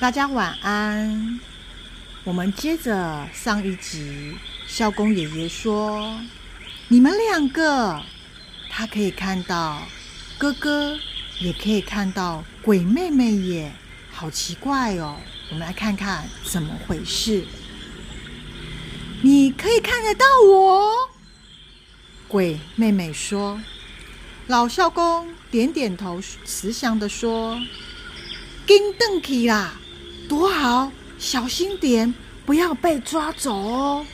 大家晚安。我们接着上一集，孝公爷爷说：“你们两个，他可以看到哥哥，也可以看到鬼妹妹耶，好奇怪哦。”我们来看看怎么回事。你可以看得到我？鬼妹妹说。老孝公点点头，慈祥的说：“跟邓去啦，躲好，小心点，不要被抓走哦。”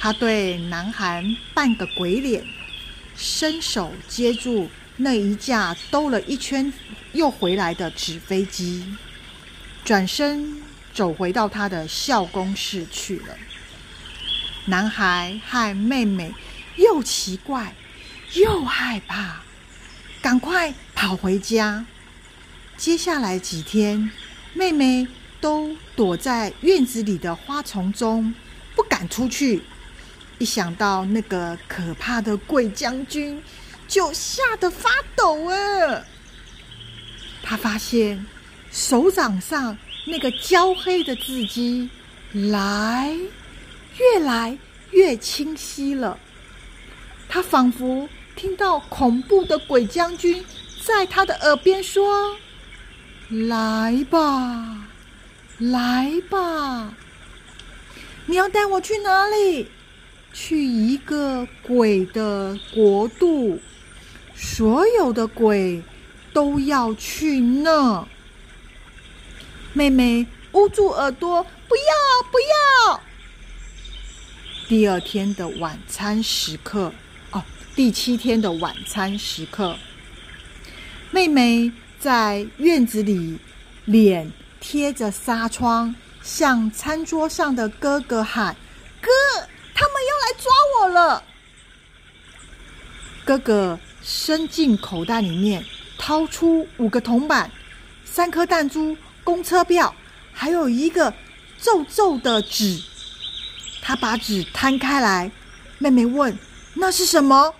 他对南韩扮个鬼脸，伸手接住那一架兜了一圈又回来的纸飞机，转身走回到他的校公室去了。男孩和妹妹又奇怪又害怕，赶快跑回家。接下来几天，妹妹都躲在院子里的花丛中，不敢出去。一想到那个可怕的鬼将军，就吓得发抖啊！他发现手掌上那个焦黑的字迹，来，越来越清晰了。他仿佛听到恐怖的鬼将军在他的耳边说：“来吧，来吧，你要带我去哪里？去一个鬼的国度，所有的鬼都要去那。”妹妹捂住耳朵，不要，不要。第二天的晚餐时刻。哦第七天的晚餐时刻，妹妹在院子里，脸贴着纱窗，向餐桌上的哥哥喊：“哥，他们要来抓我了！”哥哥伸进口袋里面，掏出五个铜板、三颗弹珠、公车票，还有一个皱皱的纸。他把纸摊开来，妹妹问：“那是什么？”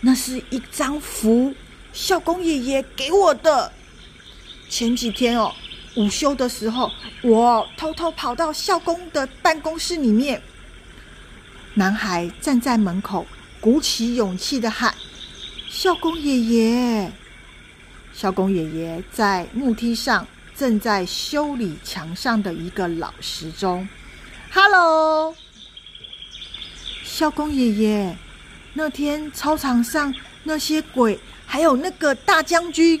那是一张符，校公爷爷给我的。前几天哦，午休的时候，我偷偷跑到校公的办公室里面。男孩站在门口，鼓起勇气的喊：“校公爷爷！”萧公爷爷在木梯上正在修理墙上的一个老时钟。哈喽，萧公爷爷。那天操场上那些鬼，还有那个大将军，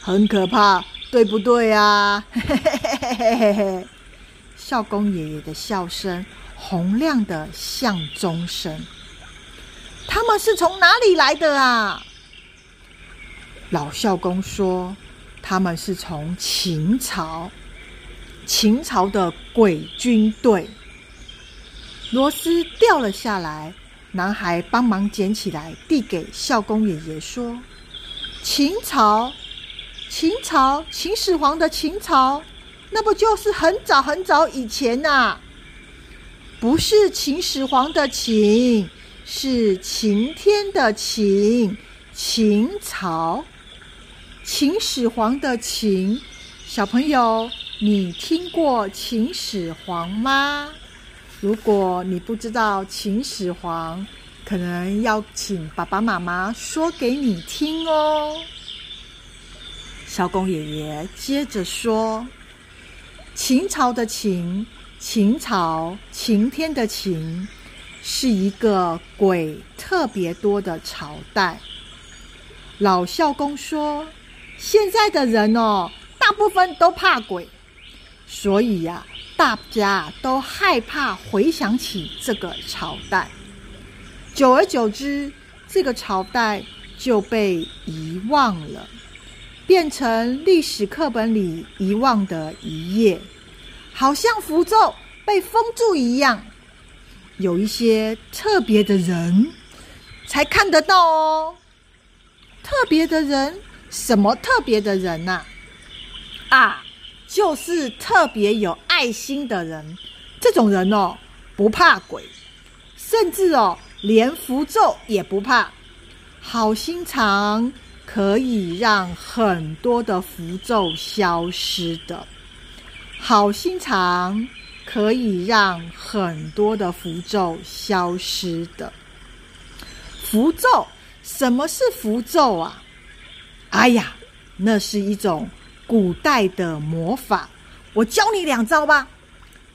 很可怕，对不对啊？嘿嘿嘿嘿嘿嘿！萧公爷爷的笑声洪亮的像钟声。他们是从哪里来的啊？老萧公说，他们是从秦朝，秦朝的鬼军队。螺丝掉了下来。男孩帮忙捡起来，递给孝公爷爷说：“秦朝，秦朝，秦始皇的秦朝，那不就是很早很早以前呐、啊？不是秦始皇的秦，是晴天的晴，秦朝，秦始皇的秦。小朋友，你听过秦始皇吗？”如果你不知道秦始皇，可能要请爸爸妈妈说给你听哦。萧公爷爷接着说：“秦朝的秦，秦朝，晴天的晴，是一个鬼特别多的朝代。”老孝公说：“现在的人哦，大部分都怕鬼，所以呀。”大家都害怕回想起这个朝代，久而久之，这个朝代就被遗忘了，变成历史课本里遗忘的一页，好像符咒被封住一样。有一些特别的人才看得到哦。特别的人，什么特别的人呐？啊！就是特别有爱心的人，这种人哦，不怕鬼，甚至哦，连符咒也不怕，好心肠，可以让很多的符咒消失的。好心肠可以让很多的符咒消失的。符咒，什么是符咒啊？哎呀，那是一种古代的魔法。我教你两招吧。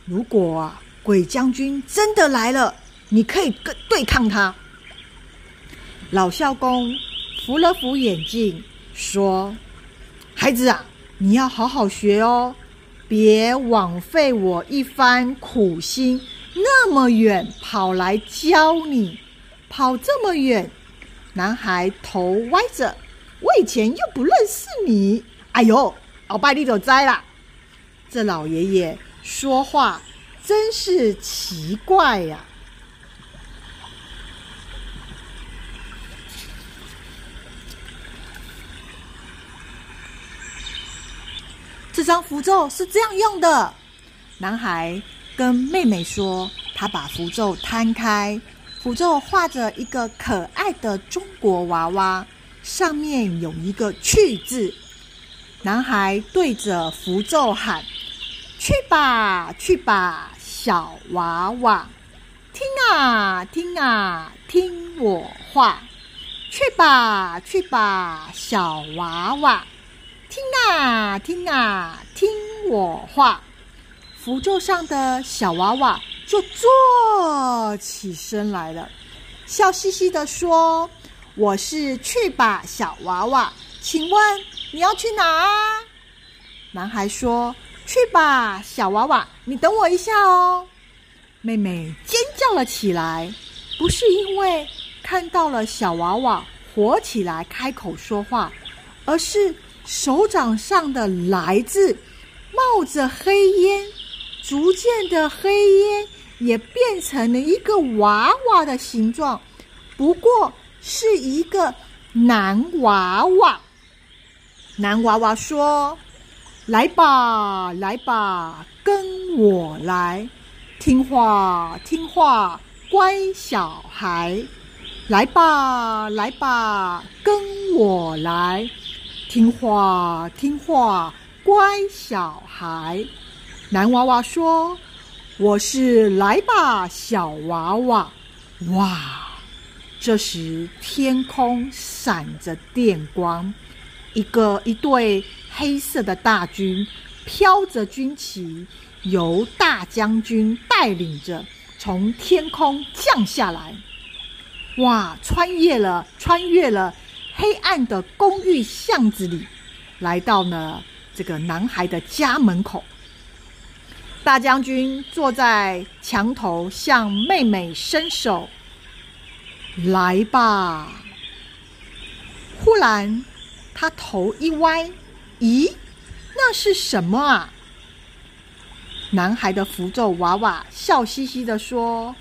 如果啊，鬼将军真的来了，你可以跟对抗他。老校公扶了扶眼镜，说：“孩子啊，你要好好学哦。”别枉费我一番苦心，那么远跑来教你，跑这么远。男孩头歪着，我以前又不认识你。哎呦，鳌拜你就知啦。这老爷爷说话真是奇怪呀。这张符咒是这样用的。男孩跟妹妹说：“他把符咒摊开，符咒画着一个可爱的中国娃娃，上面有一个‘去’字。”男孩对着符咒喊：“去吧，去吧，小娃娃，听啊，听啊，听我话，去吧，去吧，小娃娃。”听啊，听啊，听我话！符咒上的小娃娃就坐起身来了，笑嘻嘻地说：“我是去吧，小娃娃，请问你要去哪啊？”男孩说：“去吧，小娃娃，你等我一下哦。”妹妹尖叫了起来，不是因为看到了小娃娃活起来开口说话，而是……手掌上的“来”字冒着黑烟，逐渐的黑烟也变成了一个娃娃的形状，不过是一个男娃娃。男娃娃说：“来吧，来吧，跟我来，听话，听话，乖小孩。来吧，来吧，跟我来。”听话，听话，乖小孩。男娃娃说：“我是来吧，小娃娃。”哇！这时天空闪着电光，一个一对黑色的大军飘着军旗，由大将军带领着从天空降下来。哇！穿越了，穿越了。黑暗的公寓巷子里，来到了这个男孩的家门口。大将军坐在墙头，向妹妹伸手：“来吧。”忽然，他头一歪：“咦，那是什么啊？”男孩的符咒娃娃笑嘻嘻地说：“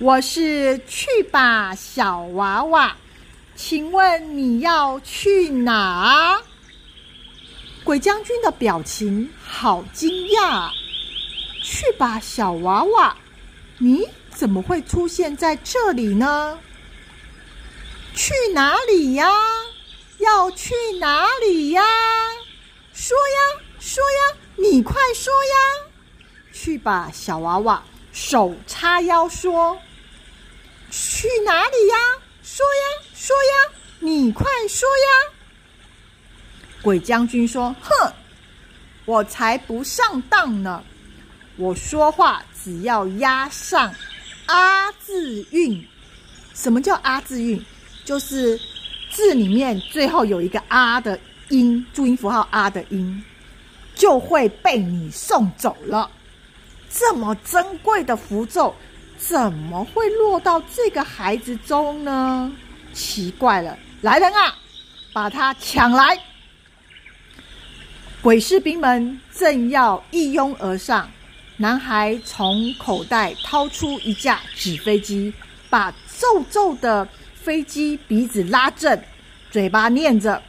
我是去吧，小娃娃。”请问你要去哪？鬼将军的表情好惊讶。去吧，小娃娃，你怎么会出现在这里呢？去哪里呀？要去哪里呀？说呀，说呀，你快说呀！去吧，小娃娃，手叉腰说：“去哪里呀？”说呀，说呀，你快说呀！鬼将军说：“哼，我才不上当呢！我说话只要押上‘啊’字韵。什么叫‘啊’字韵？就是字里面最后有一个‘啊’的音，注音符号‘啊’的音，就会被你送走了。这么珍贵的符咒。”怎么会落到这个孩子中呢？奇怪了，来人啊，把他抢来！鬼士兵们正要一拥而上，男孩从口袋掏出一架纸飞机，把皱皱的飞机鼻子拉正，嘴巴念着：“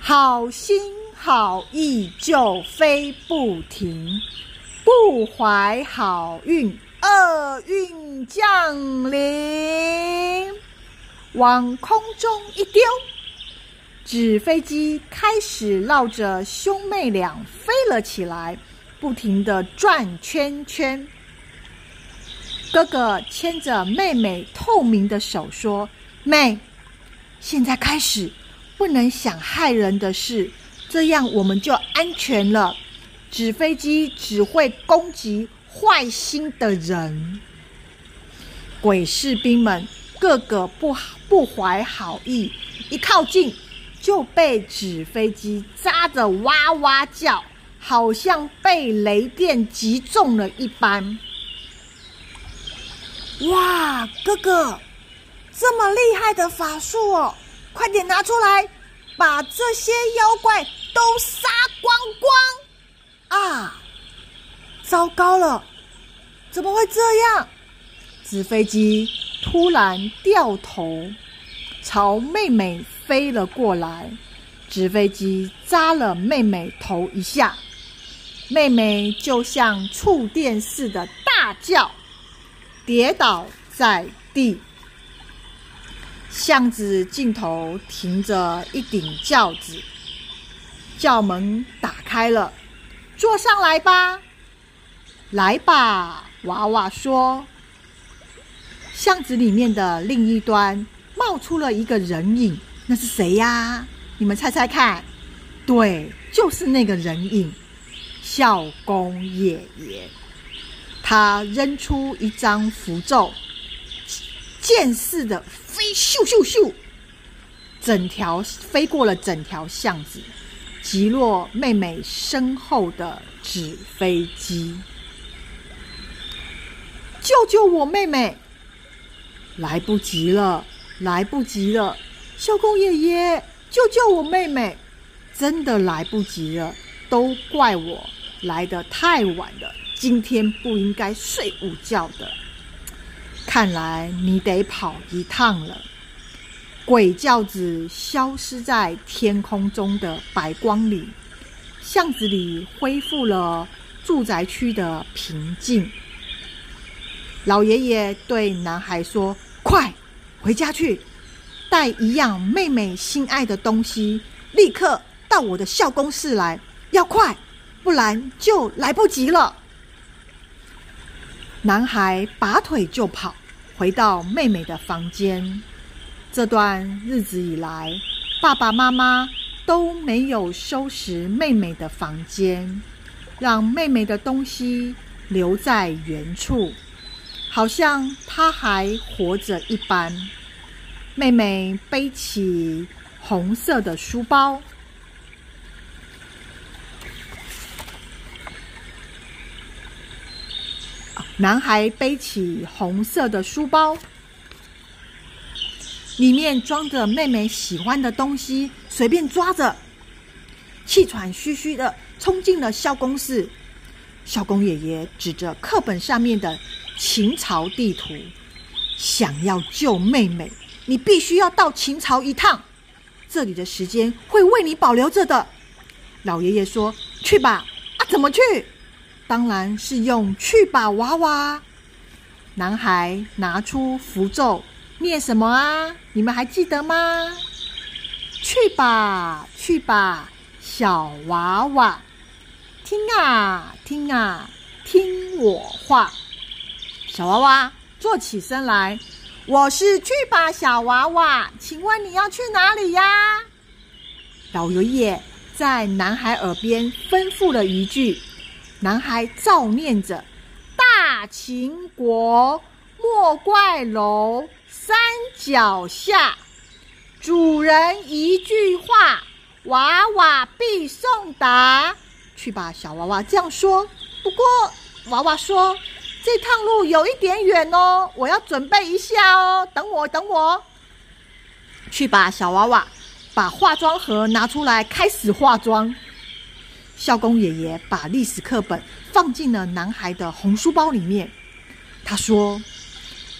好心好意就飞不停，不怀好运。”厄运降临，往空中一丢，纸飞机开始绕着兄妹俩飞了起来，不停地转圈圈。哥哥牵着妹妹透明的手说：“妹，现在开始，不能想害人的事，这样我们就安全了。纸飞机只会攻击坏心的人。”鬼士兵们个个不好不怀好意，一靠近就被纸飞机扎得哇哇叫，好像被雷电击中了一般。哇，哥哥，这么厉害的法术哦！快点拿出来，把这些妖怪都杀光光！啊，糟糕了，怎么会这样？纸飞机突然掉头，朝妹妹飞了过来。纸飞机扎了妹妹头一下，妹妹就像触电似的大叫。跌倒在地，巷子尽头停着一顶轿子，轿门打开了，坐上来吧，来吧，娃娃说。巷子里面的另一端冒出了一个人影，那是谁呀？你们猜猜看，对，就是那个人影，孝公爷爷。他扔出一张符咒，箭似的飞咻咻咻，整条飞过了整条巷子，击落妹妹身后的纸飞机。救救我妹妹！来不及了，来不及了！孝公爷爷，救救我妹妹！真的来不及了，都怪我来得太晚了。今天不应该睡午觉的，看来你得跑一趟了。鬼轿子消失在天空中的白光里，巷子里恢复了住宅区的平静。老爷爷对男孩说：“快回家去，带一样妹妹心爱的东西，立刻到我的校公室来，要快，不然就来不及了。”男孩拔腿就跑，回到妹妹的房间。这段日子以来，爸爸妈妈都没有收拾妹妹的房间，让妹妹的东西留在原处，好像她还活着一般。妹妹背起红色的书包。男孩背起红色的书包，里面装着妹妹喜欢的东西，随便抓着，气喘吁吁的冲进了校公室。校公爷爷指着课本上面的秦朝地图：“想要救妹妹，你必须要到秦朝一趟，这里的时间会为你保留着的。”老爷爷说：“去吧，啊，怎么去？”当然是用去吧娃娃。男孩拿出符咒，念什么啊？你们还记得吗？去吧，去吧，小娃娃，听啊，听啊，听我话。小娃娃坐起身来，我是去吧小娃娃，请问你要去哪里呀？老爷爷在男孩耳边吩咐了一句。男孩照念着：“大秦国莫怪楼山脚下，主人一句话，娃娃必送达。”去吧，小娃娃这样说。不过，娃娃说：“这趟路有一点远哦，我要准备一下哦。等我，等我。”去吧，小娃娃，把化妆盒拿出来，开始化妆。孝公爷爷把历史课本放进了男孩的红书包里面。他说：“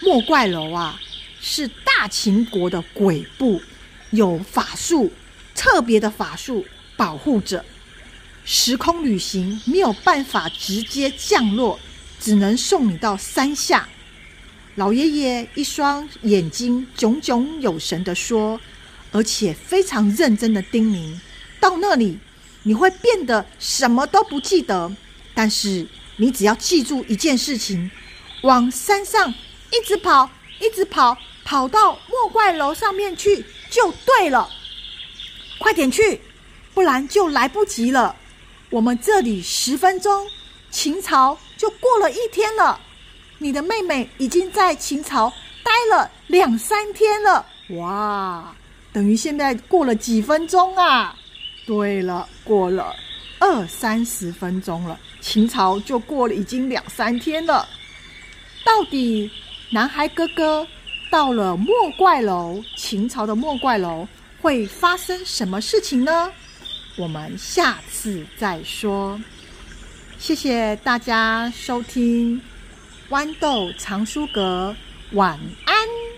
莫怪楼啊，是大秦国的鬼部，有法术，特别的法术保护着。时空旅行没有办法直接降落，只能送你到山下。”老爷爷一双眼睛炯炯有神地说：“而且非常认真的叮咛：到那里你会变得什么都不记得，但是你只要记住一件事情，往山上一直跑，一直跑，跑到莫怪楼上面去就对了。快点去，不然就来不及了。我们这里十分钟，秦朝就过了一天了。你的妹妹已经在秦朝待了两三天了，哇！等于现在过了几分钟啊？对了，过了二三十分钟了，秦朝就过了已经两三天了。到底男孩哥哥到了莫怪楼，秦朝的莫怪楼会发生什么事情呢？我们下次再说。谢谢大家收听豌豆藏书阁，晚安。